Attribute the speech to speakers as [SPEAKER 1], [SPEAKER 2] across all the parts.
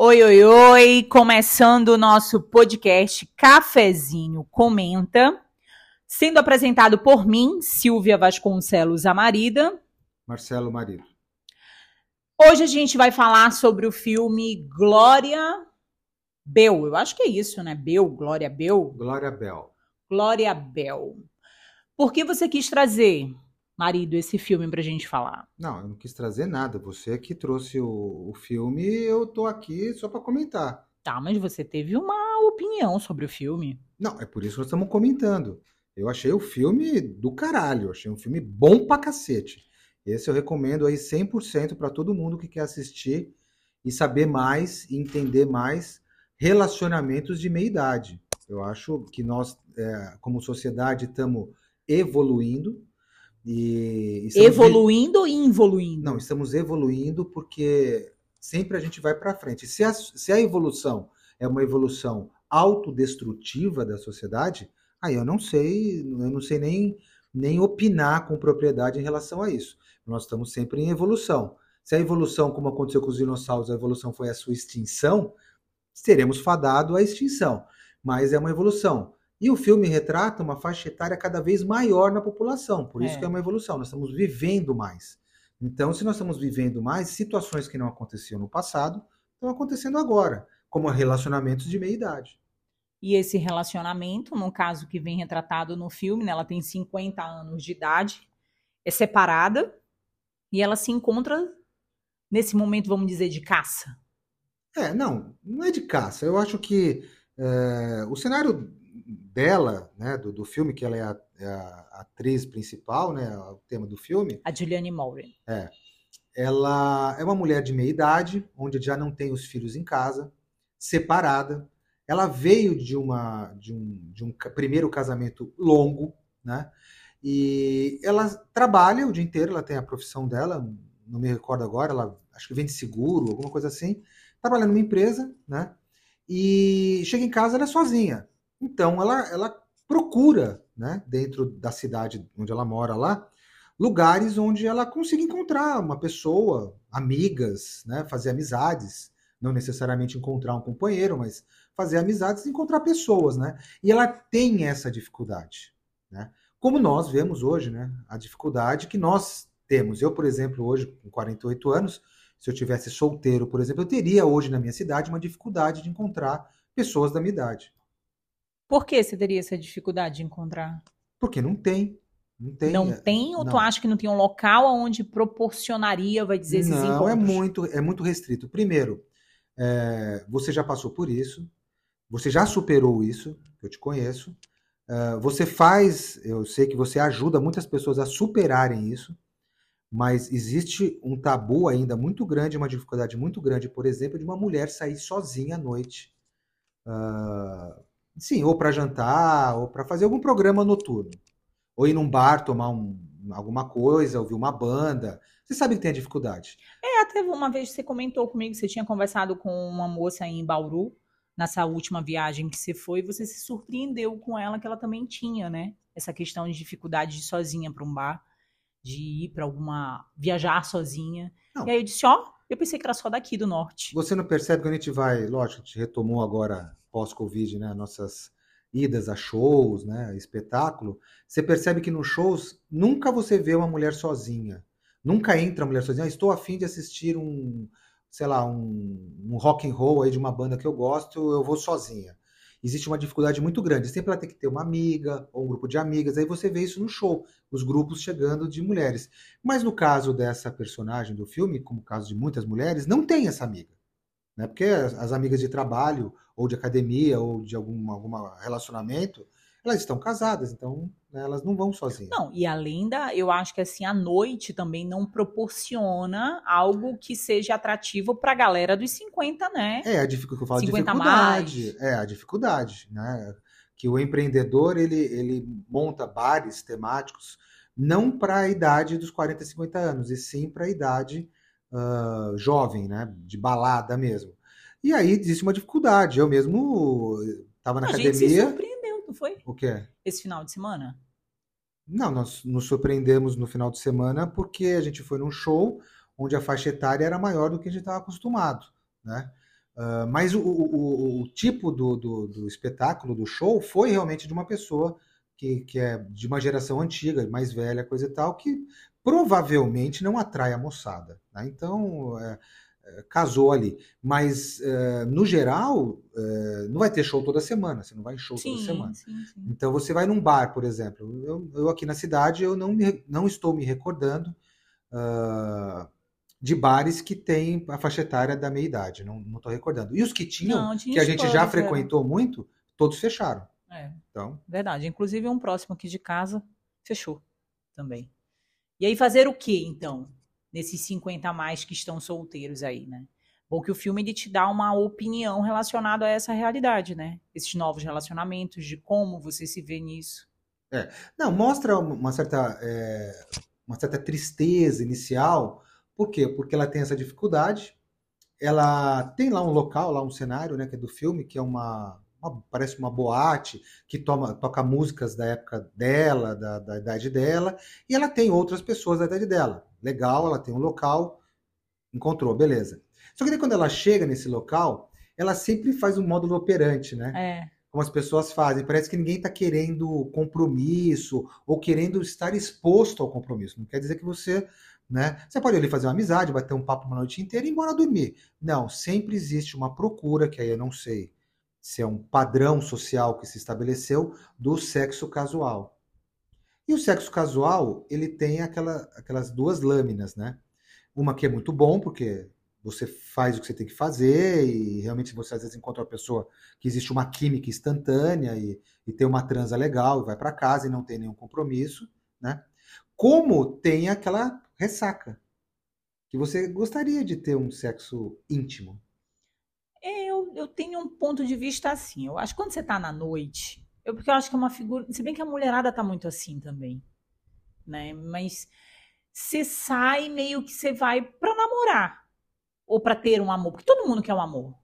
[SPEAKER 1] Oi, oi, oi! Começando o nosso podcast Cafezinho Comenta, sendo apresentado por mim, Silvia Vasconcelos Amarida.
[SPEAKER 2] Marcelo Marido.
[SPEAKER 1] Hoje a gente vai falar sobre o filme Glória Bel. Eu acho que é isso, né? Bel, Glória Bel.
[SPEAKER 2] Glória Bel.
[SPEAKER 1] Glória Bel. Por que você quis trazer, marido, esse filme pra gente falar?
[SPEAKER 2] Não, eu não quis trazer nada. Você que trouxe o, o filme, eu tô aqui só para comentar.
[SPEAKER 1] Tá, mas você teve uma opinião sobre o filme.
[SPEAKER 2] Não, é por isso que nós estamos comentando. Eu achei o filme do caralho, eu achei um filme bom pra cacete. Esse eu recomendo aí 100% para todo mundo que quer assistir e saber mais e entender mais relacionamentos de meia idade. Eu acho que nós, é, como sociedade, estamos evoluindo. E, e
[SPEAKER 1] Evoluindo e involuindo?
[SPEAKER 2] Não, estamos evoluindo porque sempre a gente vai para frente. Se a, se a evolução é uma evolução autodestrutiva da sociedade, aí eu não sei, eu não sei nem, nem opinar com propriedade em relação a isso. Nós estamos sempre em evolução. Se a evolução, como aconteceu com os dinossauros, a evolução foi a sua extinção, seremos fadados à extinção. Mas é uma evolução. E o filme retrata uma faixa etária cada vez maior na população, por isso
[SPEAKER 1] É.
[SPEAKER 2] que é uma evolução. Nós estamos vivendo mais. Então, se nós estamos vivendo mais, situações que não aconteciam no passado estão acontecendo agora, como relacionamentos de meia idade.
[SPEAKER 1] E esse relacionamento, no caso que vem retratado no filme, né, ela tem 50 anos de idade, é separada e ela se encontra nesse momento, vamos dizer, de caça.
[SPEAKER 2] É, não, não é de caça. Eu acho que é, o cenário dela, né, do, do filme, que ela é a, é a atriz principal, né, o tema do filme,
[SPEAKER 1] A Julianne Moore.
[SPEAKER 2] ela é uma mulher de meia idade, onde já não tem os filhos em casa, separada. Ela veio de uma de um, de um primeiro casamento longo, né? E ela trabalha o dia inteiro, ela tem a profissão dela, não me recordo agora, ela acho que vende seguro, alguma coisa assim. Trabalha numa empresa, né? E chega em casa, ela é sozinha. Então ela, ela procura, né, dentro da cidade onde ela mora lá, lugares onde ela consiga encontrar uma pessoa, amigas, né, fazer amizades, não necessariamente encontrar um companheiro, mas fazer amizades e encontrar pessoas, né? E ela tem essa dificuldade, né? Como nós vemos hoje, né? A dificuldade que nós temos. Eu, por exemplo, hoje com 48 anos, se eu tivesse solteiro, por exemplo, eu teria hoje na minha cidade uma dificuldade de encontrar pessoas da minha idade,
[SPEAKER 1] Por que você teria essa dificuldade de encontrar?
[SPEAKER 2] porque não tem, não tem.
[SPEAKER 1] não tem ou tu
[SPEAKER 2] não.
[SPEAKER 1] acha que não tem um local onde proporcionaria, vai dizer, esses
[SPEAKER 2] Não,
[SPEAKER 1] encontros?
[SPEAKER 2] é muito, é muito restrito. Primeiro, é, você já passou por isso, você já superou isso, eu te conheço. É, você faz, eu sei que você ajuda muitas pessoas a superarem isso, mas existe um tabu ainda muito grande, uma dificuldade muito grande, por exemplo, de uma mulher sair sozinha à noite. Ah, sim, ou para jantar, ou para fazer algum programa noturno. Ou ir num bar tomar um- alguma coisa, ouvir uma banda. Você sabe que tem a dificuldade.
[SPEAKER 1] É, até uma vez você comentou comigo, você tinha conversado com uma moça em Bauru, nessa última viagem que você foi, e você se surpreendeu com ela que ela também tinha, né? Essa questão de dificuldade de ir sozinha para um bar, de ir para alguma viajar sozinha.
[SPEAKER 2] Não.
[SPEAKER 1] E aí eu disse, ó, eu pensei que era só daqui do norte.
[SPEAKER 2] Você não percebe quando a gente vai, lógico, a gente retomou agora pós-Covid, né, nossas idas a shows, né, espetáculo. Você percebe que nos shows nunca você vê uma mulher sozinha. Nunca entra uma mulher sozinha. Ah, estou afim de assistir um, sei lá, um, um rock and roll aí de uma banda que eu gosto, eu vou sozinha. Existe uma dificuldade muito grande. Sempre ela tem que ter uma amiga ou um grupo de amigas. Aí você vê isso no show, os grupos chegando de mulheres. Mas no caso dessa personagem do filme, como o caso de muitas mulheres, não tem essa amiga. Né? Porque as, as amigas de trabalho, ou de academia, ou de algum alguma relacionamento, elas estão casadas, então né, elas não vão sozinhas.
[SPEAKER 1] Não, e além da, eu acho que assim, a noite também não proporciona algo que seja atrativo pra galera dos 50, né?
[SPEAKER 2] É a dificuldade eu falo,
[SPEAKER 1] 50
[SPEAKER 2] dificuldade.
[SPEAKER 1] mais.
[SPEAKER 2] É a dificuldade, né? Que o empreendedor ele, ele monta bares temáticos não para a idade dos 40, 50 anos, e sim para a idade ah, jovem, né? De balada mesmo. E aí existe uma dificuldade. Eu mesmo estava na
[SPEAKER 1] a gente se
[SPEAKER 2] academia.
[SPEAKER 1] surpreendeu, não foi?
[SPEAKER 2] O quê?
[SPEAKER 1] Esse final de semana?
[SPEAKER 2] Não, nós nos surpreendemos no final de semana porque a gente foi num show onde a faixa etária era maior do que a gente estava acostumado, né? Uh, mas o, o, o tipo do, do, do, espetáculo, do show, foi realmente de uma pessoa que, que é de uma geração antiga, mais velha, coisa e tal, que provavelmente não atrai a moçada. Né? Então, é, é, casou ali. Mas, é, no geral, é, não vai ter show toda semana, você não vai em show sim, toda semana. Sim, sim. Então, você vai num bar, por exemplo. Eu, eu aqui na cidade, eu não, me, não estou me recordando. Uh, de bares que tem a faixa etária da meia idade, não estou recordando. E os que tinham, não, que a gente já é. frequentou muito, todos fecharam.
[SPEAKER 1] É. Então. Verdade. Inclusive um próximo aqui de casa fechou também. E aí fazer o que então? Nesses 50 a mais que estão solteiros aí, né? Bom que o filme ele te dá uma opinião relacionada a essa realidade, né? Esses novos relacionamentos, de como você se vê nisso.
[SPEAKER 2] É. Não, mostra uma certa, é, uma certa tristeza inicial, por quê? Porque ela tem essa dificuldade. Ela tem lá um local, lá um cenário, né, que é do filme, que é uma, uma parece uma boate que toma, toca músicas da época dela, da, da idade dela, e ela tem outras pessoas da idade dela. Legal, ela tem um local, encontrou, beleza. Só que daí, quando ela chega nesse local, ela sempre faz um módulo operante, né?
[SPEAKER 1] É.
[SPEAKER 2] Como as pessoas fazem. Parece que ninguém está querendo compromisso ou querendo estar exposto ao compromisso. Não quer dizer que você né? Você pode ali fazer uma amizade, bater um papo uma noite inteira e ir embora dormir. Não, sempre existe uma procura, que aí eu não sei se é um padrão social que se estabeleceu, do sexo casual. E o sexo casual, ele tem aquela, aquelas duas lâminas, né? Uma que é muito bom, porque você faz o que você tem que fazer e realmente você às vezes encontra uma pessoa que existe uma química instantânea e, e tem uma transa legal e vai para casa e não tem nenhum compromisso, né? Como tem aquela ressaca. Que você gostaria de ter um sexo íntimo.
[SPEAKER 1] É, eu, eu tenho um ponto de vista assim. Eu acho que quando você tá na noite, eu, porque eu acho que é uma figura. Se bem que a mulherada tá muito assim também. Né? Mas você sai meio que você vai para namorar. Ou para ter um amor. Porque todo mundo quer um amor.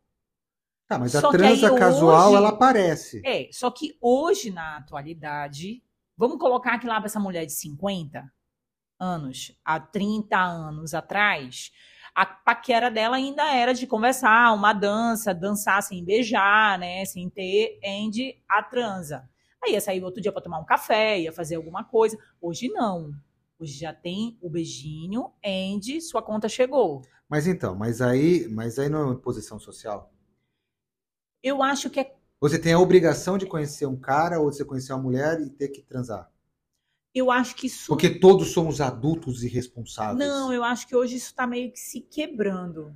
[SPEAKER 2] Tá, mas só a transa casual, hoje, ela aparece.
[SPEAKER 1] É, só que hoje, na atualidade, vamos colocar aqui lá pra essa mulher de 50, anos, há 30 anos atrás, a paquera dela ainda era de conversar, uma dança, dançar sem beijar, né? Sem ter end a transa. Aí ia sair outro dia para tomar um café, ia fazer alguma coisa. Hoje não. Hoje já tem o beijinho, end, sua conta chegou.
[SPEAKER 2] Mas então, mas aí, mas aí não é uma posição social?
[SPEAKER 1] Eu acho que é.
[SPEAKER 2] Você tem a obrigação de conhecer um cara ou de você conhecer uma mulher e ter que transar?
[SPEAKER 1] Eu acho que isso.
[SPEAKER 2] Porque todos somos adultos e responsáveis.
[SPEAKER 1] Não, eu acho que hoje isso está meio que se quebrando.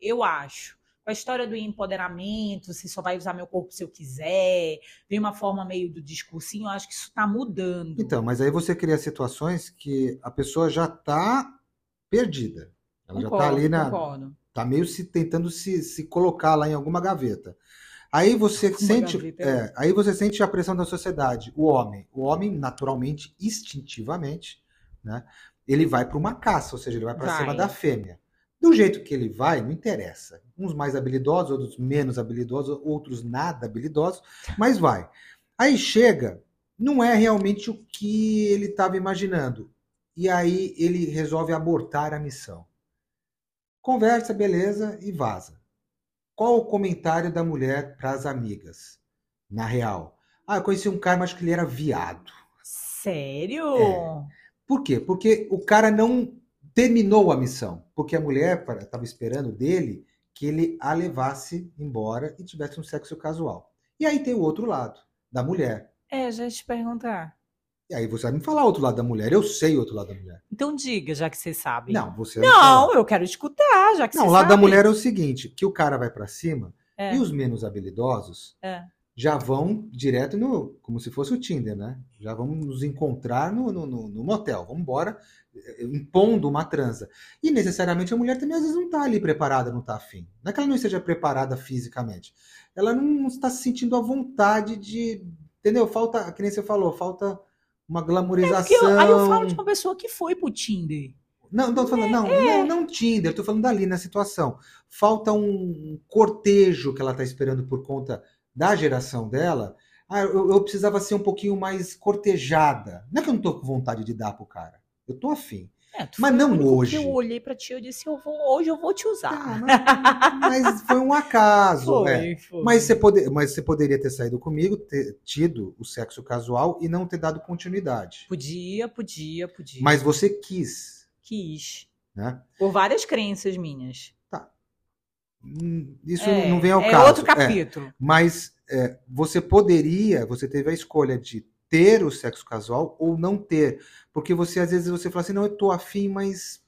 [SPEAKER 1] Eu acho. Com a história do empoderamento, você só vai usar meu corpo se eu quiser, vem uma forma meio do discursinho, eu acho que isso está mudando.
[SPEAKER 2] Então, mas aí você cria situações que a pessoa já está perdida. Ela concordo, já está ali na. Concordo. Está meio se tentando se, se colocar lá em alguma gaveta. Aí você sente, é, aí você sente a pressão da sociedade. O homem, o homem naturalmente, instintivamente, né? Ele vai para uma caça, ou seja, ele vai para cima da fêmea. Do jeito que ele vai, não interessa. Uns mais habilidosos, outros menos habilidosos, outros nada habilidosos, mas vai. Aí chega, não é realmente o que ele estava imaginando. E aí ele resolve abortar a missão. Conversa, beleza, e vaza. Qual o comentário da mulher para as amigas? Na real. Ah, eu conheci um cara, mas que ele era viado.
[SPEAKER 1] Sério?
[SPEAKER 2] É. Por quê? Porque o cara não terminou a missão. Porque a mulher estava esperando dele que ele a levasse embora e tivesse um sexo casual. E aí tem o outro lado, da mulher.
[SPEAKER 1] É, já te perguntar.
[SPEAKER 2] E aí você vai me falar o outro lado da mulher. Eu sei o outro lado da mulher.
[SPEAKER 1] Então diga, já que você sabe.
[SPEAKER 2] Não, você
[SPEAKER 1] não. Não, eu quero escutar, já que não, você sabe. Não, o
[SPEAKER 2] lado da mulher é o seguinte, que o cara vai para cima é. e os menos habilidosos
[SPEAKER 1] é.
[SPEAKER 2] já vão direto no, como se fosse o Tinder, né? Já vão nos encontrar no, no, no, no motel, vamos embora, eh, impondo uma transa. E necessariamente a mulher também às vezes não tá ali preparada, não tá afim. Não é que ela não esteja preparada fisicamente. Ela não está se sentindo à vontade de, entendeu? Falta, que nem você falou, falta uma glamorização. É eu,
[SPEAKER 1] aí eu falo de uma pessoa que foi pro Tinder.
[SPEAKER 2] Não, não tô falando, é, não, é. não, não Tinder, tô falando dali na situação. Falta um cortejo que ela tá esperando por conta da geração dela. Ah, eu, eu precisava ser um pouquinho mais cortejada. Não é que eu não tô com vontade de dar pro cara. Eu tô afim.
[SPEAKER 1] É,
[SPEAKER 2] Mas
[SPEAKER 1] foi
[SPEAKER 2] não hoje.
[SPEAKER 1] Eu olhei pra ti e disse, eu vou, hoje eu vou te usar.
[SPEAKER 2] Ah, mas, mas foi um acaso.
[SPEAKER 1] foi,
[SPEAKER 2] é.
[SPEAKER 1] foi.
[SPEAKER 2] Mas você, pode, mas você poderia ter saído comigo, ter tido o sexo casual e não ter dado continuidade.
[SPEAKER 1] Podia, podia, podia.
[SPEAKER 2] Mas você quis,
[SPEAKER 1] Quis.
[SPEAKER 2] né?
[SPEAKER 1] Por várias crenças minhas.
[SPEAKER 2] Hum, Isso
[SPEAKER 1] é,
[SPEAKER 2] não vem ao
[SPEAKER 1] é
[SPEAKER 2] caso.
[SPEAKER 1] outro
[SPEAKER 2] É.
[SPEAKER 1] capítulo.
[SPEAKER 2] Mas é, você poderia, você teve a escolha de ter o sexo casual ou não ter. Porque você, às vezes, você fala assim, não, eu tô afim, mas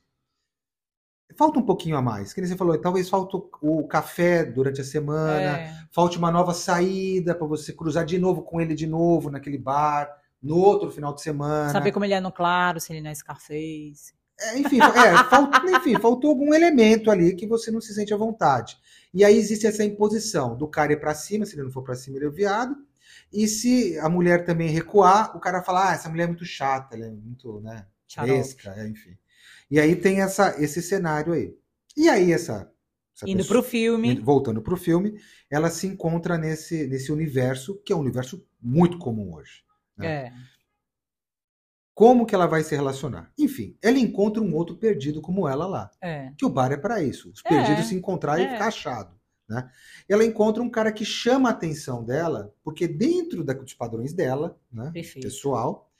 [SPEAKER 2] falta um pouquinho a mais. Que nem você falou, talvez falte o- café durante a semana,
[SPEAKER 1] É.
[SPEAKER 2] falte uma nova saída para você cruzar de novo com ele de novo naquele bar, no outro final de semana.
[SPEAKER 1] Saber como ele é no claro, se ele não é Scarface.
[SPEAKER 2] É, enfim, é, falta- enfim, faltou algum elemento ali que você não se sente à vontade. E aí existe essa imposição do cara ir pra cima, se ele não for pra cima, ele é o viado. E se a mulher também recuar, o cara fala: ah, essa mulher é muito chata, ela é muito, né, fresca, é, enfim. E aí tem essa, esse cenário aí. E aí essa, essa
[SPEAKER 1] Indo
[SPEAKER 2] pessoa-
[SPEAKER 1] pro filme.
[SPEAKER 2] voltando pro filme, ela se encontra nesse, nesse universo, que é um universo muito comum hoje.
[SPEAKER 1] É.
[SPEAKER 2] Como que ela vai se relacionar? Enfim, ela encontra um outro perdido como ela lá.
[SPEAKER 1] É.
[SPEAKER 2] que o bar é para isso. Os
[SPEAKER 1] É,
[SPEAKER 2] perdidos se encontrar e
[SPEAKER 1] é.
[SPEAKER 2] ficar achado. Né? Ela encontra um cara que chama a atenção dela, porque dentro da- dos padrões dela, né,
[SPEAKER 1] Perfeito.
[SPEAKER 2] pessoal,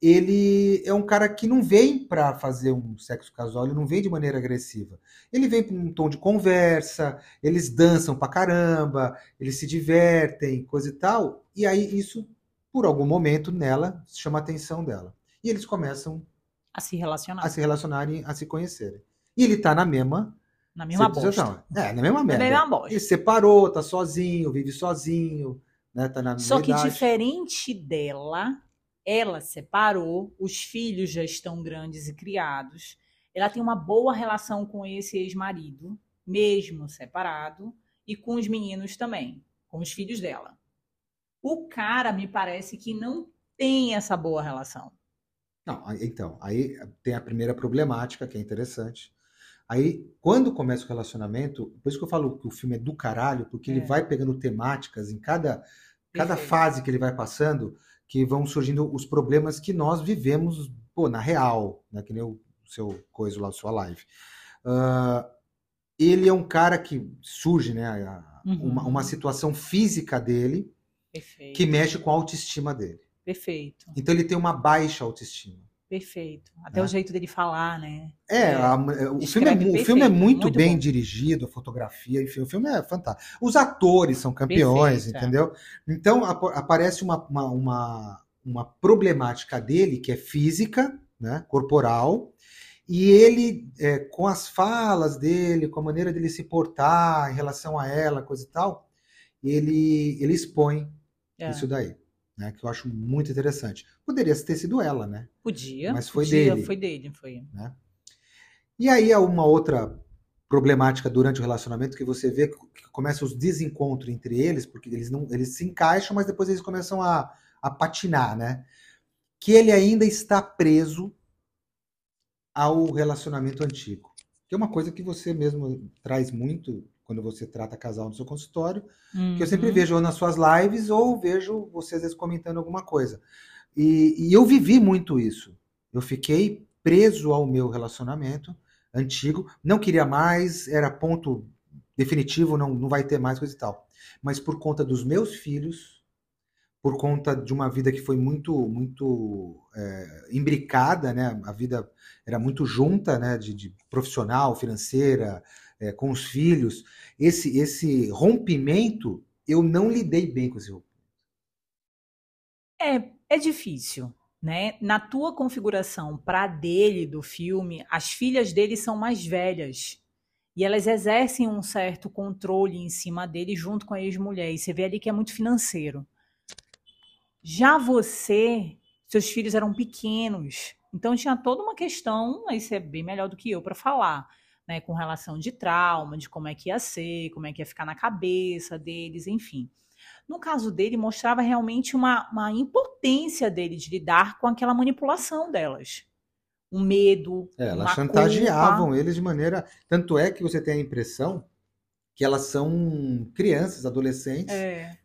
[SPEAKER 2] ele é um cara que não vem para fazer um sexo casual, ele não vem de maneira agressiva. Ele vem com um tom de conversa, eles dançam pra caramba, eles se divertem, coisa e tal. E aí isso, por algum momento nela, chama a atenção dela. E eles começam
[SPEAKER 1] A se relacionar.
[SPEAKER 2] a se relacionarem, a se conhecerem. E ele tá na mesma
[SPEAKER 1] Na mesma
[SPEAKER 2] situação.
[SPEAKER 1] bosta.
[SPEAKER 2] É, na mesma
[SPEAKER 1] Na
[SPEAKER 2] merda.
[SPEAKER 1] mesma bosta.
[SPEAKER 2] Ele separou, tá sozinho, vive sozinho, né? Tá na
[SPEAKER 1] Só que
[SPEAKER 2] idade.
[SPEAKER 1] diferente dela, ela separou, os filhos já estão grandes e criados. Ela tem uma boa relação com esse ex-marido, mesmo separado, e com os meninos também, com os filhos dela. O cara me parece que não tem essa boa relação.
[SPEAKER 2] Não, então, aí tem a primeira problemática, que é interessante. Aí, quando começa o relacionamento, por isso que eu falo que o filme é do caralho, porque ele
[SPEAKER 1] É.
[SPEAKER 2] vai pegando temáticas em cada, cada
[SPEAKER 1] Perfeito.
[SPEAKER 2] fase que ele vai passando, que vão surgindo os problemas que nós vivemos, pô, na real, né? Que nem o seu coisa lá, sua live. Ah, ele é um cara que surge, né? a-
[SPEAKER 1] Uhum.
[SPEAKER 2] Uma, uma situação física dele
[SPEAKER 1] Perfeito.
[SPEAKER 2] que mexe com a autoestima dele.
[SPEAKER 1] Perfeito.
[SPEAKER 2] Então ele tem uma baixa autoestima.
[SPEAKER 1] Perfeito. Até
[SPEAKER 2] Né?
[SPEAKER 1] o jeito dele falar, né?
[SPEAKER 2] É,
[SPEAKER 1] É.
[SPEAKER 2] a- o,
[SPEAKER 1] Descreve
[SPEAKER 2] filme é, mu- o
[SPEAKER 1] perfeito,
[SPEAKER 2] filme é muito,
[SPEAKER 1] muito
[SPEAKER 2] bem
[SPEAKER 1] bom.
[SPEAKER 2] dirigido, a fotografia, enfim, o filme é fantástico. Os atores são campeões,
[SPEAKER 1] Perfeito, é.
[SPEAKER 2] entendeu? Então ap- aparece uma, uma, uma, uma problemática dele que é física, né, corporal, e ele, é, com as falas dele, com a maneira dele se portar em relação a ela, coisa e tal, ele, ele expõe
[SPEAKER 1] É.
[SPEAKER 2] isso daí, né, que eu acho muito interessante. Poderia ter sido ela, né?
[SPEAKER 1] Podia.
[SPEAKER 2] Mas foi
[SPEAKER 1] podia,
[SPEAKER 2] dele.
[SPEAKER 1] Foi dele, foi.
[SPEAKER 2] E aí há uma outra problemática durante o relacionamento que você vê que começa os desencontros entre eles, porque eles não eles se encaixam, mas depois eles começam a, a patinar, né? Que ele ainda está preso ao relacionamento antigo. Que é uma coisa que você mesmo traz muito quando você trata casal no seu consultório, que eu sempre
[SPEAKER 1] Uhum.
[SPEAKER 2] vejo ou nas suas lives ou vejo você às vezes comentando alguma coisa. E, e eu vivi muito isso. Eu fiquei preso ao meu relacionamento antigo, não queria mais, era ponto definitivo, não, não vai ter mais coisa e tal. Mas por conta dos meus filhos, por conta de uma vida que foi muito, muito é, imbricada, né? A vida era muito junta, né? De, de profissional, financeira, é, com os filhos. Esse, esse rompimento, eu não lidei bem com esse rompimento.
[SPEAKER 1] É, é difícil, né? Na tua configuração para dele do filme, as filhas dele são mais velhas e elas exercem um certo controle em cima dele junto com a ex-mulher. E você vê ali que é muito financeiro. Já você, seus filhos eram pequenos, então tinha toda uma questão, aí você é bem melhor do que eu para falar, né, com relação de trauma, de como é que ia ser, como é que ia ficar na cabeça deles, enfim. No caso dele, mostrava realmente uma, uma impotência dele de lidar com aquela manipulação delas. Um medo,
[SPEAKER 2] É, elas chantageavam
[SPEAKER 1] culpa.
[SPEAKER 2] eles de maneira. Tanto é que você tem a impressão que elas são crianças, adolescentes,
[SPEAKER 1] É,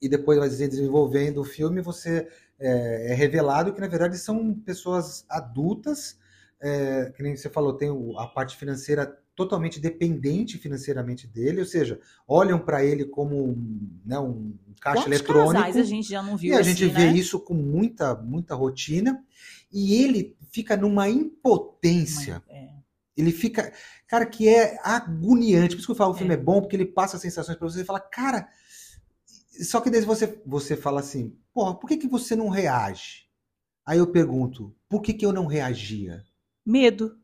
[SPEAKER 2] e depois vai desenvolvendo o filme, você é, é revelado que, na verdade, são pessoas adultas é, que nem você falou, tem a parte financeira totalmente dependente financeiramente dele, ou seja, olham para ele como um, né, um caixa
[SPEAKER 1] Quantos
[SPEAKER 2] eletrônico.
[SPEAKER 1] casais a gente já não viu
[SPEAKER 2] E a
[SPEAKER 1] assim,
[SPEAKER 2] gente vê
[SPEAKER 1] né?
[SPEAKER 2] isso com muita, muita rotina. E ele fica numa impotência.
[SPEAKER 1] É.
[SPEAKER 2] Ele fica. Cara, que é agoniante. Por isso que eu falo, o filme
[SPEAKER 1] É.
[SPEAKER 2] é, bom, porque ele passa sensações pra você e fala, cara. Só que daí você, você fala assim, porra, por que, que você não reage? Aí eu pergunto, por que, que eu não reagia?
[SPEAKER 1] Medo.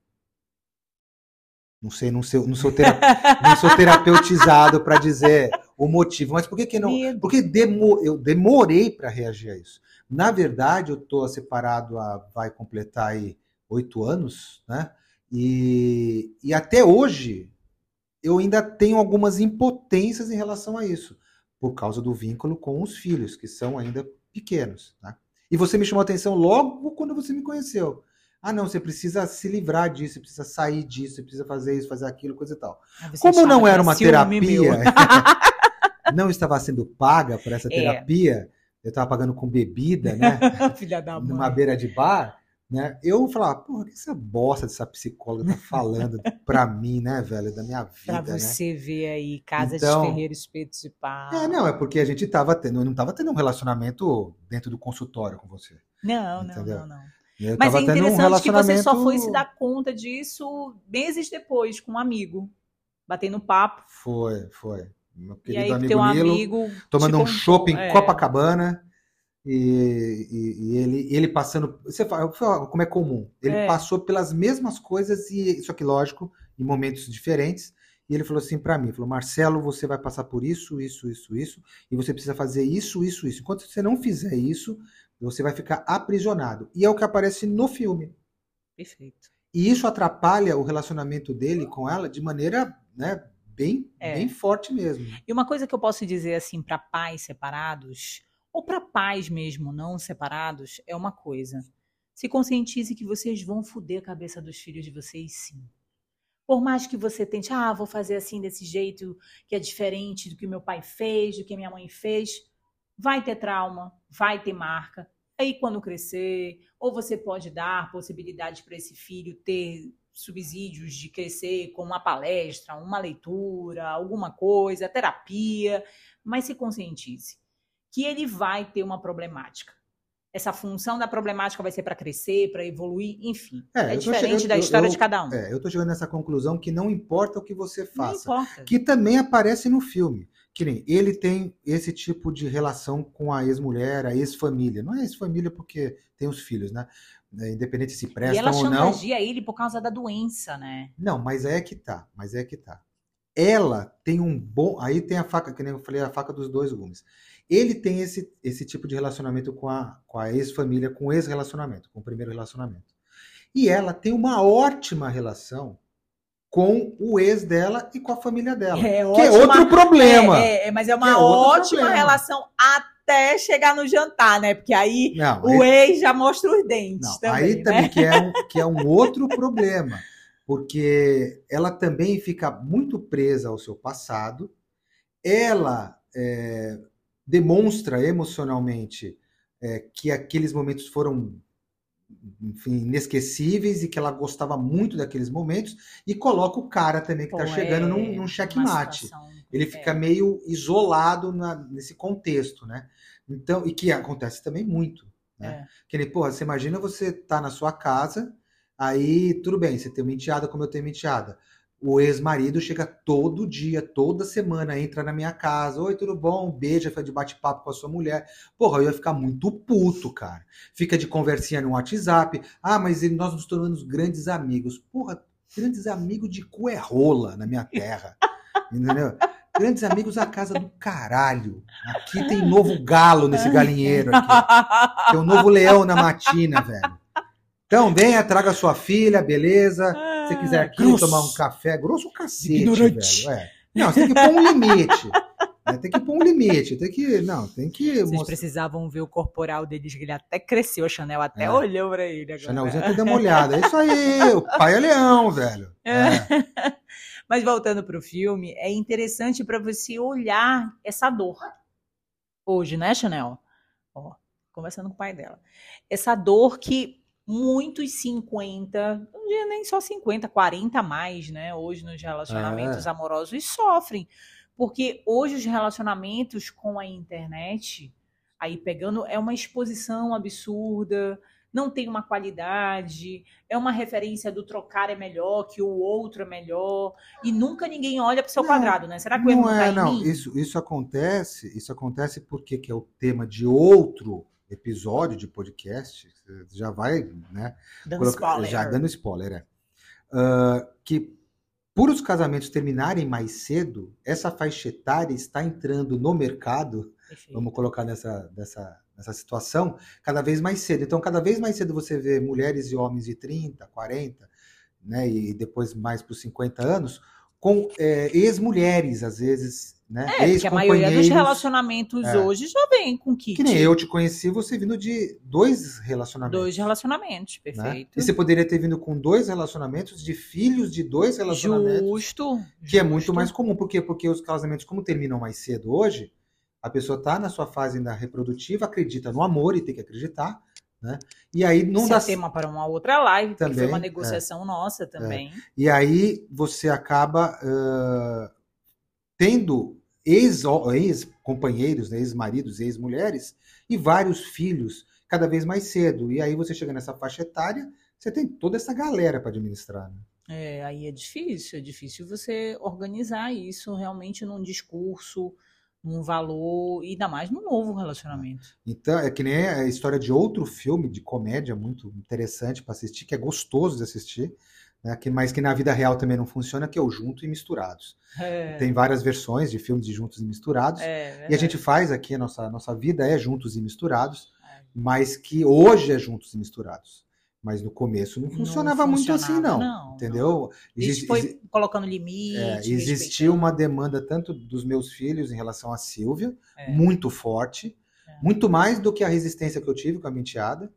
[SPEAKER 2] Não sei, não sou, não sou, tera- não sou terapeutizado para dizer o motivo, mas por que, que não.
[SPEAKER 1] Medo.
[SPEAKER 2] Porque demo- eu demorei para reagir a isso. Na verdade, eu tô separado há, vai completar aí oito anos, né? E, e até hoje eu ainda tenho algumas impotências em relação a isso, por causa do vínculo com os filhos, que são ainda pequenos, né? E você me chamou a atenção logo quando você me conheceu. Ah, não, você precisa se livrar disso, você precisa sair disso, você precisa fazer isso, fazer aquilo, coisa e tal.
[SPEAKER 1] Você
[SPEAKER 2] Como não era uma terapia, não estava sendo paga por essa
[SPEAKER 1] É.
[SPEAKER 2] terapia, eu estava pagando com bebida, né?
[SPEAKER 1] Filha da mãe.
[SPEAKER 2] numa beira de bar, né? Eu falava, porra, o que essa bosta dessa psicóloga tá falando pra mim, né, velho, da minha
[SPEAKER 1] Pra
[SPEAKER 2] vida, né?
[SPEAKER 1] você ver aí, Casa
[SPEAKER 2] Então-
[SPEAKER 1] de Ferreira, Espetos de Pau.
[SPEAKER 2] É, não, é porque a gente tava tendo, eu não tava tendo um relacionamento dentro do consultório com você.
[SPEAKER 1] Não, não,
[SPEAKER 2] Entendeu?
[SPEAKER 1] não, não.
[SPEAKER 2] Eu
[SPEAKER 1] Mas é
[SPEAKER 2] tendo um
[SPEAKER 1] interessante que você só
[SPEAKER 2] relacionamento-
[SPEAKER 1] foi se dar conta disso meses depois, com um amigo. Batendo papo.
[SPEAKER 2] Foi, foi. Meu
[SPEAKER 1] e
[SPEAKER 2] querido
[SPEAKER 1] aí
[SPEAKER 2] amigo
[SPEAKER 1] teu
[SPEAKER 2] Nilo,
[SPEAKER 1] amigo.
[SPEAKER 2] tomando um chopp em
[SPEAKER 1] é.
[SPEAKER 2] Copacabana. E, e- e ele, ele passando. Você fala, fala como é comum. Ele
[SPEAKER 1] É.
[SPEAKER 2] passou pelas mesmas coisas, e só que lógico, em momentos diferentes. E ele falou assim pra mim: falou, Marcelo, você vai passar por isso, isso, isso, isso, e você precisa fazer isso, isso, isso. Enquanto você não fizer isso, você vai ficar aprisionado. E é o que aparece no filme.
[SPEAKER 1] Perfeito.
[SPEAKER 2] E isso atrapalha o relacionamento dele com ela de maneira né, bem,
[SPEAKER 1] É.
[SPEAKER 2] bem forte mesmo.
[SPEAKER 1] E uma coisa que eu posso dizer assim para pais separados, ou para pais mesmo não separados, é uma coisa. Se conscientize que vocês vão foder a cabeça dos filhos de vocês sim. Por mais que você tente, ah, vou fazer assim desse jeito que é diferente do que meu pai fez, do que minha mãe fez, vai ter trauma, vai ter marca. Aí quando crescer, ou você pode dar possibilidade para esse filho ter subsídios de crescer com uma palestra, uma leitura, alguma coisa, terapia, mas se conscientize que ele vai ter uma problemática. Essa função da problemática vai ser para crescer, para evoluir, enfim.
[SPEAKER 2] É,
[SPEAKER 1] É, diferente
[SPEAKER 2] chegando-
[SPEAKER 1] da história
[SPEAKER 2] eu-
[SPEAKER 1] de cada um.
[SPEAKER 2] É, eu tô chegando nessa conclusão que não importa o que você
[SPEAKER 1] Não
[SPEAKER 2] faça.
[SPEAKER 1] importa.
[SPEAKER 2] Que também aparece no filme. Que nem ele tem esse tipo de relação com a ex-mulher, a ex-família. Não é ex-família porque tem os filhos, né? É, Independente se
[SPEAKER 1] E
[SPEAKER 2] prestam
[SPEAKER 1] ela
[SPEAKER 2] ou não.
[SPEAKER 1] chantageia ele por causa da doença, né?
[SPEAKER 2] Não, mas é que tá. Mas é que tá. Ela tem um bom. Aí tem a faca, que nem eu falei, a faca dos dois gumes. Ele tem esse, esse tipo de relacionamento com a, com a ex-família, com o ex-relacionamento, com o primeiro relacionamento. E ela tem uma ótima relação com o ex dela e com a família dela.
[SPEAKER 1] É
[SPEAKER 2] que é
[SPEAKER 1] ótima-
[SPEAKER 2] outro problema.
[SPEAKER 1] É, é, mas é uma
[SPEAKER 2] é
[SPEAKER 1] ótima
[SPEAKER 2] problema.
[SPEAKER 1] relação até chegar no jantar, né? Porque aí
[SPEAKER 2] Não,
[SPEAKER 1] o
[SPEAKER 2] aí,
[SPEAKER 1] ex já mostra os dentes
[SPEAKER 2] não,
[SPEAKER 1] também,
[SPEAKER 2] aí
[SPEAKER 1] né?
[SPEAKER 2] também que é, um, que é um outro problema. Porque ela também fica muito presa ao seu passado. Ela é, demonstra emocionalmente é, que aqueles momentos foram enfim, inesquecíveis e que ela gostava muito daqueles momentos e coloca o cara também que está
[SPEAKER 1] Pô,
[SPEAKER 2] chegando
[SPEAKER 1] é
[SPEAKER 2] num, num checkmate.
[SPEAKER 1] situação-
[SPEAKER 2] Ele
[SPEAKER 1] é.
[SPEAKER 2] fica meio isolado na- nesse contexto, né? Então, e que acontece também muito, né?
[SPEAKER 1] É.
[SPEAKER 2] Que nem, porra, você imagina você tá na sua casa, aí tudo bem, você tem uma enteada como eu tenho uma enteada. O ex-marido chega todo dia, toda semana, entra na minha casa, oi, tudo bom? Beija, faz de bate-papo com a sua mulher. Porra, eu ia ficar muito puto, cara. Fica de conversinha no WhatsApp. Ah, mas nós nos tornamos grandes amigos. Porra, grandes amigos de cu é rola na minha terra. Entendeu? Grandes amigos a casa do caralho. Aqui tem novo galo nesse galinheiro aqui. Tem um novo leão na matina, velho. Então, venha, traga sua filha, beleza. Se você quiser aqui
[SPEAKER 1] Grosso.
[SPEAKER 2] tomar um café, grosso o cacete,
[SPEAKER 1] Ignorante.
[SPEAKER 2] velho. É. Não, você tem que pôr um limite. né? Tem que pôr um limite. Tem que. Não, tem que.
[SPEAKER 1] Vocês
[SPEAKER 2] mostrar-
[SPEAKER 1] precisavam ver o corporal deles, que ele até cresceu, a Chanel até
[SPEAKER 2] É.
[SPEAKER 1] olhou pra ele agora.
[SPEAKER 2] Chanelzinho até deu uma olhada. É isso aí, o pai é leão, velho. É.
[SPEAKER 1] Mas voltando pro filme, é interessante para você olhar essa dor. Hoje, né, Chanel? Ó, conversando com o pai dela. Essa dor que muitos 50, não diria nem só 50, 40 a mais, né? Hoje nos relacionamentos
[SPEAKER 2] É.
[SPEAKER 1] amorosos sofrem. Porque hoje os relacionamentos com a internet, aí pegando, é uma exposição absurda, não tem uma qualidade, é uma referência do trocar é melhor, que o outro é melhor, e nunca ninguém olha para o seu
[SPEAKER 2] Não,
[SPEAKER 1] quadrado, né? Será que o erro
[SPEAKER 2] Não
[SPEAKER 1] tá
[SPEAKER 2] é,
[SPEAKER 1] em
[SPEAKER 2] não. Isso, isso acontece, isso acontece porque que é o tema de outro episódio de podcast. Já vai, né?
[SPEAKER 1] Dando
[SPEAKER 2] colocar-
[SPEAKER 1] spoiler.
[SPEAKER 2] Já dando spoiler, é. Ah, que por os casamentos terminarem mais cedo, essa faixa etária está entrando no mercado
[SPEAKER 1] Perfeito.
[SPEAKER 2] vamos colocar nessa, nessa, nessa situação, cada vez mais cedo. Então, cada vez mais cedo você vê mulheres e homens de 30, 40, né, e depois mais para os 50 anos, com é, ex-mulheres, às vezes, né,
[SPEAKER 1] É, porque a maioria dos relacionamentos
[SPEAKER 2] É.
[SPEAKER 1] hoje já vem com kit.
[SPEAKER 2] Que nem eu te conheci, você vindo de dois relacionamentos.
[SPEAKER 1] Dois relacionamentos,
[SPEAKER 2] né?
[SPEAKER 1] perfeito.
[SPEAKER 2] E você poderia ter vindo com dois relacionamentos de filhos de dois relacionamentos.
[SPEAKER 1] Justo.
[SPEAKER 2] Que é muito
[SPEAKER 1] justo.
[SPEAKER 2] mais comum. Por quê? Porque os casamentos, como terminam mais cedo hoje, a pessoa está na sua fase ainda reprodutiva, acredita no amor e tem que acreditar, né? E aí não
[SPEAKER 1] Isso
[SPEAKER 2] dá
[SPEAKER 1] é tema para uma outra live, porque foi
[SPEAKER 2] Também,
[SPEAKER 1] uma
[SPEAKER 2] é.
[SPEAKER 1] negociação nossa também.
[SPEAKER 2] E aí você acaba ah, tendo ex-companheiros, né, ex-maridos, ex-mulheres e vários filhos cada vez mais cedo. E aí você chega nessa faixa etária, você tem toda essa galera para administrar. né?
[SPEAKER 1] É, aí é difícil, é difícil você organizar isso realmente num discurso, num valor, e ainda mais num novo relacionamento.
[SPEAKER 2] Então, é que nem a história de outro filme de comédia muito interessante para assistir, que é gostoso de assistir, né? que, mas que na vida real também não funciona, que é o Junto e Misturados.
[SPEAKER 1] É,
[SPEAKER 2] Tem várias versões de filmes de Juntos e Misturados.
[SPEAKER 1] é,
[SPEAKER 2] E a gente faz aqui, a nossa, nossa vida é Juntos e Misturados,
[SPEAKER 1] É.
[SPEAKER 2] mas que hoje é Juntos e Misturados. Mas no começo não
[SPEAKER 1] Não
[SPEAKER 2] funcionava muito assim,
[SPEAKER 1] funcionava,
[SPEAKER 2] não.
[SPEAKER 1] não,
[SPEAKER 2] entendeu?
[SPEAKER 1] A gente
[SPEAKER 2] Existe-
[SPEAKER 1] foi colocando limite.
[SPEAKER 2] é, existia uma demanda tanto dos meus filhos em relação a Silvia,
[SPEAKER 1] É.
[SPEAKER 2] muito forte,
[SPEAKER 1] É.
[SPEAKER 2] muito mais do que a resistência que eu tive com a menteada,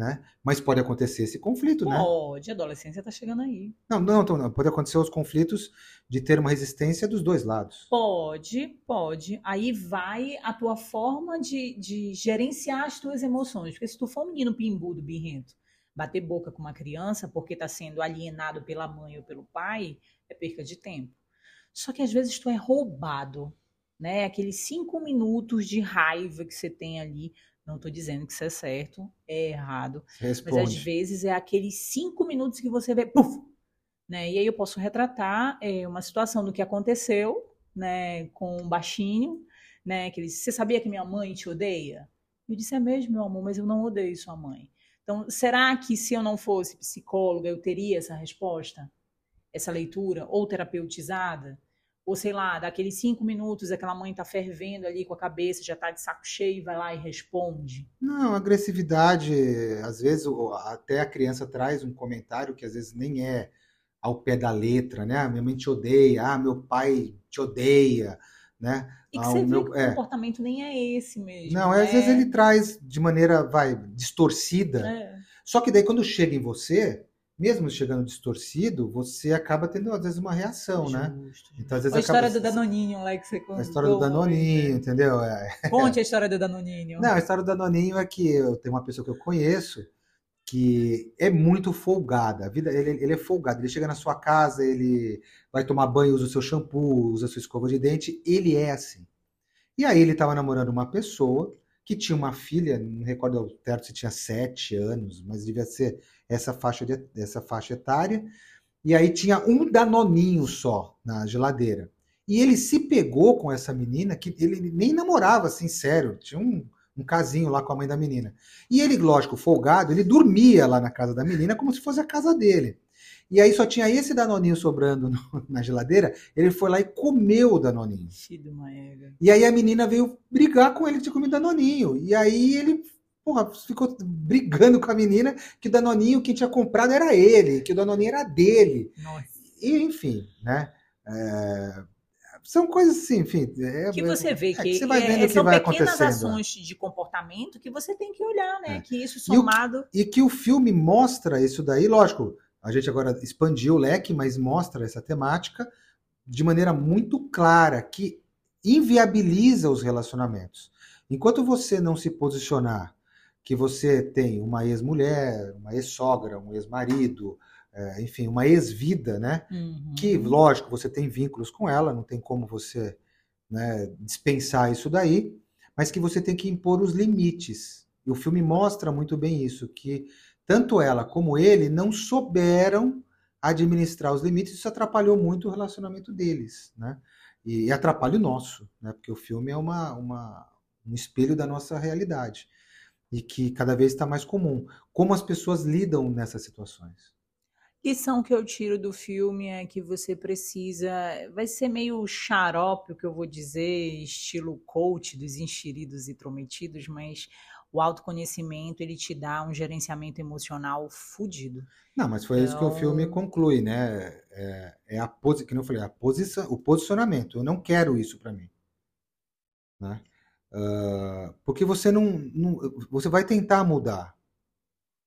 [SPEAKER 2] né? Mas pode acontecer esse conflito, né?
[SPEAKER 1] Pode, a adolescência tá chegando aí.
[SPEAKER 2] Não, não, não, não, pode acontecer os conflitos de ter uma resistência dos dois lados.
[SPEAKER 1] Pode, pode. Aí vai a tua forma de, de gerenciar as tuas emoções. Porque se tu for um menino pimbudo, birrento, bater boca com uma criança porque está sendo alienado pela mãe ou pelo pai, é perca de tempo. Só que às vezes tu é roubado, né? Aqueles cinco minutos de raiva que você tem ali. Não estou dizendo que isso é certo, é errado.
[SPEAKER 2] Você
[SPEAKER 1] Mas às
[SPEAKER 2] responde.
[SPEAKER 1] vezes é aqueles cinco minutos que você vê, puf, né? E aí eu posso retratar é, uma situação do que aconteceu, né, com um baixinho, né, que ele disse, você sabia que minha mãe te odeia? Eu disse, é mesmo, meu amor, mas eu não odeio sua mãe. Então, será que se eu não fosse psicóloga, eu teria essa resposta? Essa leitura? Ou terapeutizada? Ou sei lá, daqueles cinco minutos, aquela mãe tá fervendo ali com a cabeça, já tá de saco cheio, vai lá e responde.
[SPEAKER 2] Não, agressividade, às vezes até a criança traz um comentário que às vezes nem é ao pé da letra, né? Ah, minha mãe te odeia, ah, meu pai te odeia, né?
[SPEAKER 1] E que
[SPEAKER 2] Ah,
[SPEAKER 1] você vê
[SPEAKER 2] meu-
[SPEAKER 1] que o
[SPEAKER 2] é.
[SPEAKER 1] comportamento nem é esse mesmo.
[SPEAKER 2] Não, às
[SPEAKER 1] né?
[SPEAKER 2] vezes ele traz de maneira, vai, distorcida.
[SPEAKER 1] É.
[SPEAKER 2] Só que daí quando chega em você, mesmo chegando distorcido, você acaba tendo às vezes uma reação, né?
[SPEAKER 1] Justo.
[SPEAKER 2] Então às vezes
[SPEAKER 1] a história
[SPEAKER 2] acaba
[SPEAKER 1] do Danoninho lá que você contou.
[SPEAKER 2] a história do Danoninho, entendeu? É.
[SPEAKER 1] Conte a história do Danoninho.
[SPEAKER 2] Não, a história do Danoninho é que eu tenho uma pessoa que eu conheço que é muito folgada. A vida, ele, ele é folgado. Ele chega na sua casa, ele vai tomar banho, usa o seu shampoo, usa a sua escova de dente. Ele é assim. E aí ele estava namorando uma pessoa que tinha uma filha, não recordo ao certo se tinha sete anos, mas devia ser essa faixa, de, essa faixa etária. E aí tinha um danoninho só na geladeira. E ele se pegou com essa menina que ele nem namorava assim, sério. Tinha um, um casinho lá com a mãe da menina. E ele, lógico, folgado, ele dormia lá na casa da menina como se fosse a casa dele. E aí só tinha esse danoninho sobrando no- na geladeira, ele foi lá e comeu o danoninho. E aí a menina veio brigar com ele de comido danoninho. E aí ele, porra, ficou brigando com a menina que o danoninho quem tinha comprado era ele, que o danoninho era dele.
[SPEAKER 1] Nossa.
[SPEAKER 2] E, enfim, né? É, São coisas assim, enfim. é-
[SPEAKER 1] Que você vê
[SPEAKER 2] é
[SPEAKER 1] que,
[SPEAKER 2] você vai
[SPEAKER 1] é-
[SPEAKER 2] vendo o que
[SPEAKER 1] são
[SPEAKER 2] vai
[SPEAKER 1] pequenas ações de comportamento que você tem que olhar, né?
[SPEAKER 2] É.
[SPEAKER 1] Que isso
[SPEAKER 2] E o-
[SPEAKER 1] somado.
[SPEAKER 2] E que o filme mostra isso daí, lógico, a gente agora expandiu o leque, mas mostra essa temática de maneira muito clara, que inviabiliza os relacionamentos. Enquanto você não se posicionar que você tem uma ex-mulher, uma ex-sogra, um ex-marido, é, enfim, uma ex-vida, né?
[SPEAKER 1] Uhum.
[SPEAKER 2] Que, lógico, você tem vínculos com ela, não tem como você né, dispensar isso daí, mas que você tem que impor os limites. E o filme mostra muito bem isso, que tanto ela como ele não souberam administrar os limites, isso atrapalhou muito o relacionamento deles, né? E, e atrapalha o nosso, né? Porque o filme é uma, uma, um espelho da nossa realidade e que cada vez está mais comum. Como as pessoas lidam nessas situações?
[SPEAKER 1] Lição que eu tiro do filme é que você precisa. Vai ser meio xarope o que eu vou dizer, estilo coach dos enxeridos e prometidos, mas o autoconhecimento ele te dá um gerenciamento emocional fudido.
[SPEAKER 2] Não, mas foi isso que o filme
[SPEAKER 1] Então-
[SPEAKER 2] conclui, né? É, é a posi que não falei, a posição, o posicionamento. Eu não quero isso para mim, né? Ah, porque você não, não- você vai tentar mudar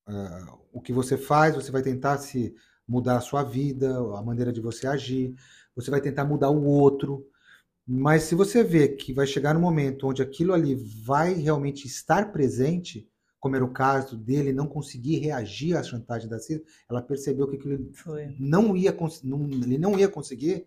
[SPEAKER 2] ah, o que você faz, você vai tentar se mudar a sua vida, a maneira de você agir, você vai tentar mudar o outro. Mas se você vê que vai chegar no momento onde aquilo ali vai realmente estar presente, como era o caso dele não conseguir reagir à chantagem da Cida, ela percebeu que aquilo
[SPEAKER 1] Foi.
[SPEAKER 2] não ia, não- ele não ia conseguir,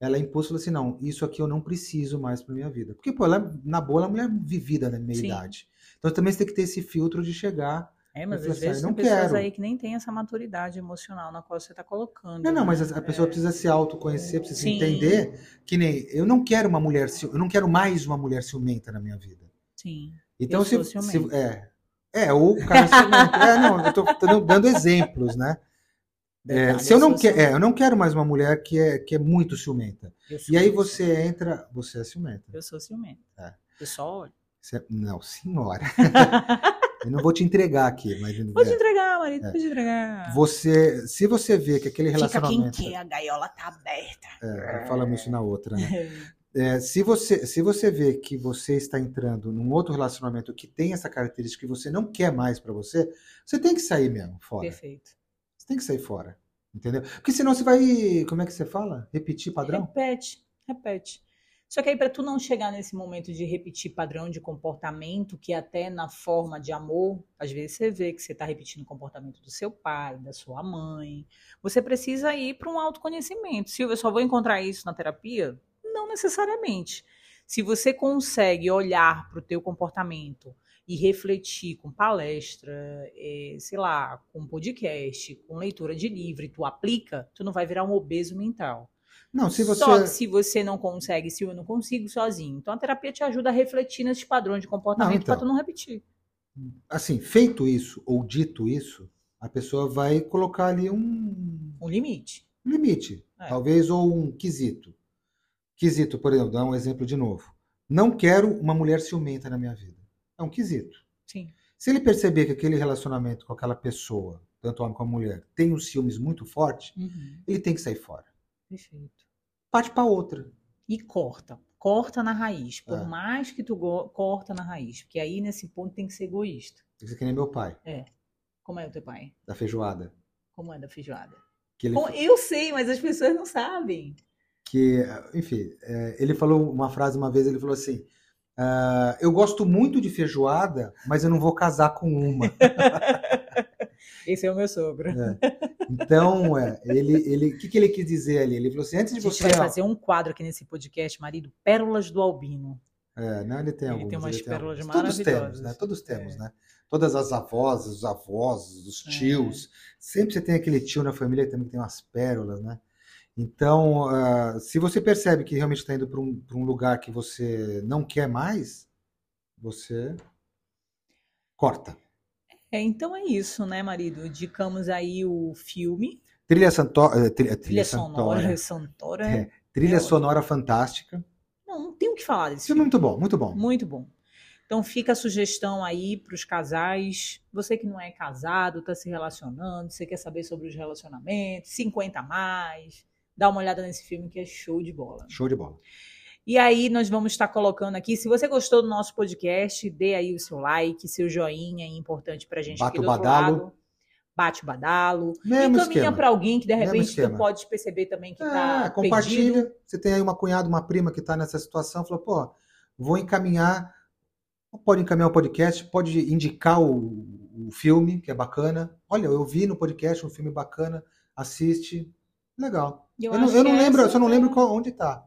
[SPEAKER 2] ela impôs e falou assim, não, isso aqui eu não preciso mais para minha vida. Porque, pô, ela, na boa, ela é uma mulher vivida na meia
[SPEAKER 1] Sim.
[SPEAKER 2] idade. Então também você tem que ter esse filtro de chegar.
[SPEAKER 1] É, mas às
[SPEAKER 2] assim,
[SPEAKER 1] vezes
[SPEAKER 2] "Ah,
[SPEAKER 1] tem
[SPEAKER 2] não
[SPEAKER 1] pessoas
[SPEAKER 2] quero."
[SPEAKER 1] aí que nem tem essa maturidade emocional na qual você está colocando.
[SPEAKER 2] Não, não,
[SPEAKER 1] né?
[SPEAKER 2] mas a pessoa
[SPEAKER 1] É,
[SPEAKER 2] precisa se autoconhecer, precisa se
[SPEAKER 1] Sim.
[SPEAKER 2] entender que nem eu não quero uma mulher, eu não quero mais uma mulher ciumenta na minha vida.
[SPEAKER 1] Sim.
[SPEAKER 2] Então se, se
[SPEAKER 1] ciumenta.
[SPEAKER 2] é, é ou o cara ciumento. é, não, eu tô, tô dando exemplos, né? É, se eu não quero,
[SPEAKER 1] ciumenta.
[SPEAKER 2] eu não quero mais uma mulher que é que é muito ciumenta. E aí
[SPEAKER 1] ciumenta.
[SPEAKER 2] você entra, você é ciumenta.
[SPEAKER 1] Eu sou ciumenta.
[SPEAKER 2] É.
[SPEAKER 1] Eu só olho.
[SPEAKER 2] Você- não, senhora. eu não vou te entregar aqui, mas
[SPEAKER 1] Pode
[SPEAKER 2] é,
[SPEAKER 1] entregar, marido,
[SPEAKER 2] É.
[SPEAKER 1] pode entregar.
[SPEAKER 2] você, se você vê que aquele
[SPEAKER 1] Fica quem
[SPEAKER 2] relacionamento,
[SPEAKER 1] quer, a gaiola tá aberta.
[SPEAKER 2] é, falamos isso na outra, né? É, se você se você vê que você está entrando num outro relacionamento que tem essa característica que você não quer mais pra você, você tem que sair mesmo fora.
[SPEAKER 1] Perfeito.
[SPEAKER 2] Você tem que sair fora, entendeu? Porque senão você vai, como é que você fala? Repetir padrão?
[SPEAKER 1] Repete, repete. Só que aí, para tu não chegar nesse momento de repetir padrão de comportamento, que até na forma de amor, às vezes você vê que você está repetindo o comportamento do seu pai, da sua mãe, você precisa ir para um autoconhecimento. Silvia, eu só vou encontrar isso na terapia? Não necessariamente. Se você consegue olhar para o teu comportamento e refletir com palestra, eh, sei lá, com podcast, com leitura de livro, e tu aplica, tu não vai virar um obeso mental.
[SPEAKER 2] Não, se você
[SPEAKER 1] Só que se você não consegue, se eu não consigo sozinho. Então a terapia te ajuda a refletir nesses padrões de comportamento
[SPEAKER 2] Não, então.
[SPEAKER 1] para tu não repetir.
[SPEAKER 2] assim, feito isso ou dito isso, a pessoa vai colocar ali um
[SPEAKER 1] Um limite.
[SPEAKER 2] limite,
[SPEAKER 1] É.
[SPEAKER 2] talvez ou um quesito. Quesito, por exemplo, dar um exemplo de novo. Não quero uma mulher ciumenta na minha vida. É um quesito.
[SPEAKER 1] Sim.
[SPEAKER 2] Se ele perceber que aquele relacionamento com aquela pessoa, tanto homem como mulher, tem um ciúmes muito forte,
[SPEAKER 1] Uhum.
[SPEAKER 2] ele tem que sair fora.
[SPEAKER 1] Perfeito.
[SPEAKER 2] Parte para outra.
[SPEAKER 1] E corta. Corta na raiz. Por
[SPEAKER 2] É.
[SPEAKER 1] mais que tu go- corta na raiz. Porque aí, nesse ponto, tem que ser egoísta.
[SPEAKER 2] Ser que nem meu pai,
[SPEAKER 1] Como é o teu pai?
[SPEAKER 2] da feijoada.
[SPEAKER 1] Como é da feijoada?
[SPEAKER 2] Que ele,
[SPEAKER 1] Bom, eu sei, mas as pessoas não sabem.
[SPEAKER 2] que, enfim, é, ele falou uma frase uma vez, ele falou assim, "Ah, eu gosto muito de feijoada, mas eu não vou casar com uma.
[SPEAKER 1] Esse é o meu sogro.
[SPEAKER 2] Então, é, ele, ele, o que, que ele quis dizer ali? Ele falou assim, antes
[SPEAKER 1] A
[SPEAKER 2] de
[SPEAKER 1] gente
[SPEAKER 2] você...
[SPEAKER 1] vai fazer um quadro aqui nesse podcast, marido, Pérolas do Albino.
[SPEAKER 2] É, não, ele tem
[SPEAKER 1] Ele
[SPEAKER 2] alguns.
[SPEAKER 1] tem umas
[SPEAKER 2] ele tem
[SPEAKER 1] pérolas
[SPEAKER 2] alguns. Todos temos,
[SPEAKER 1] maravilhosas.
[SPEAKER 2] né? Todos temos,
[SPEAKER 1] É.
[SPEAKER 2] né? Todas as avós, os avós, os
[SPEAKER 1] É.
[SPEAKER 2] tios. Sempre você tem aquele tio na família que também tem umas pérolas, né? Então, ah, se você percebe que realmente está indo para um, um lugar que você não quer mais, você corta.
[SPEAKER 1] É, então é isso, né, marido? Indicamos aí o filme,
[SPEAKER 2] Trilha, santo, eh, trilha,
[SPEAKER 1] trilha
[SPEAKER 2] trilha
[SPEAKER 1] sonora.
[SPEAKER 2] É, trilha
[SPEAKER 1] É,
[SPEAKER 2] sonora fantástica.
[SPEAKER 1] Não, não tem o que falar desse
[SPEAKER 2] Filme
[SPEAKER 1] filme.
[SPEAKER 2] muito bom, muito bom.
[SPEAKER 1] Muito bom. Então fica a sugestão aí para os casais. Você que não é casado, está se relacionando, você quer saber sobre os relacionamentos, 50 a mais, dá uma olhada nesse filme que é show de bola.
[SPEAKER 2] Show de bola.
[SPEAKER 1] E aí nós vamos estar colocando aqui, se você gostou do nosso podcast, dê aí o seu like, seu joinha, é importante pra gente
[SPEAKER 2] Bate
[SPEAKER 1] aqui
[SPEAKER 2] o
[SPEAKER 1] do
[SPEAKER 2] badalo.
[SPEAKER 1] lado. Bate o badalo.
[SPEAKER 2] Mesmo
[SPEAKER 1] Encaminha para alguém que de repente tu pode perceber também que tá
[SPEAKER 2] É, compartilha.
[SPEAKER 1] perdido.
[SPEAKER 2] Você tem aí uma cunhada, uma prima que está nessa situação, falou, pô, vou encaminhar Pode encaminhar o podcast, pode indicar o, o filme, que é bacana. Olha, eu vi no podcast um filme bacana, assiste. Legal.
[SPEAKER 1] Eu,
[SPEAKER 2] Eu, não, eu não
[SPEAKER 1] que
[SPEAKER 2] lembro,
[SPEAKER 1] essa
[SPEAKER 2] eu só não lembro
[SPEAKER 1] é-
[SPEAKER 2] qual- onde tá.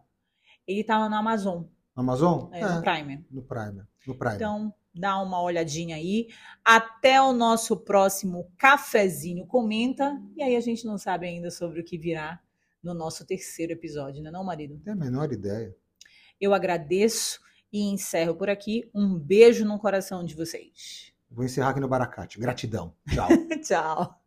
[SPEAKER 1] Ele tá no Amazon,
[SPEAKER 2] Amazon?
[SPEAKER 1] é, no Prime.
[SPEAKER 2] no Prime. No Prime.
[SPEAKER 1] Então, dá uma olhadinha aí. Até o nosso próximo cafezinho comenta. E aí a gente não sabe ainda sobre o que virá no nosso terceiro episódio, né, não, marido?
[SPEAKER 2] Não tenho a menor ideia.
[SPEAKER 1] Eu agradeço e encerro por aqui. Um beijo no coração de vocês.
[SPEAKER 2] Vou encerrar aqui no Baracate. Gratidão. Tchau.
[SPEAKER 1] Tchau.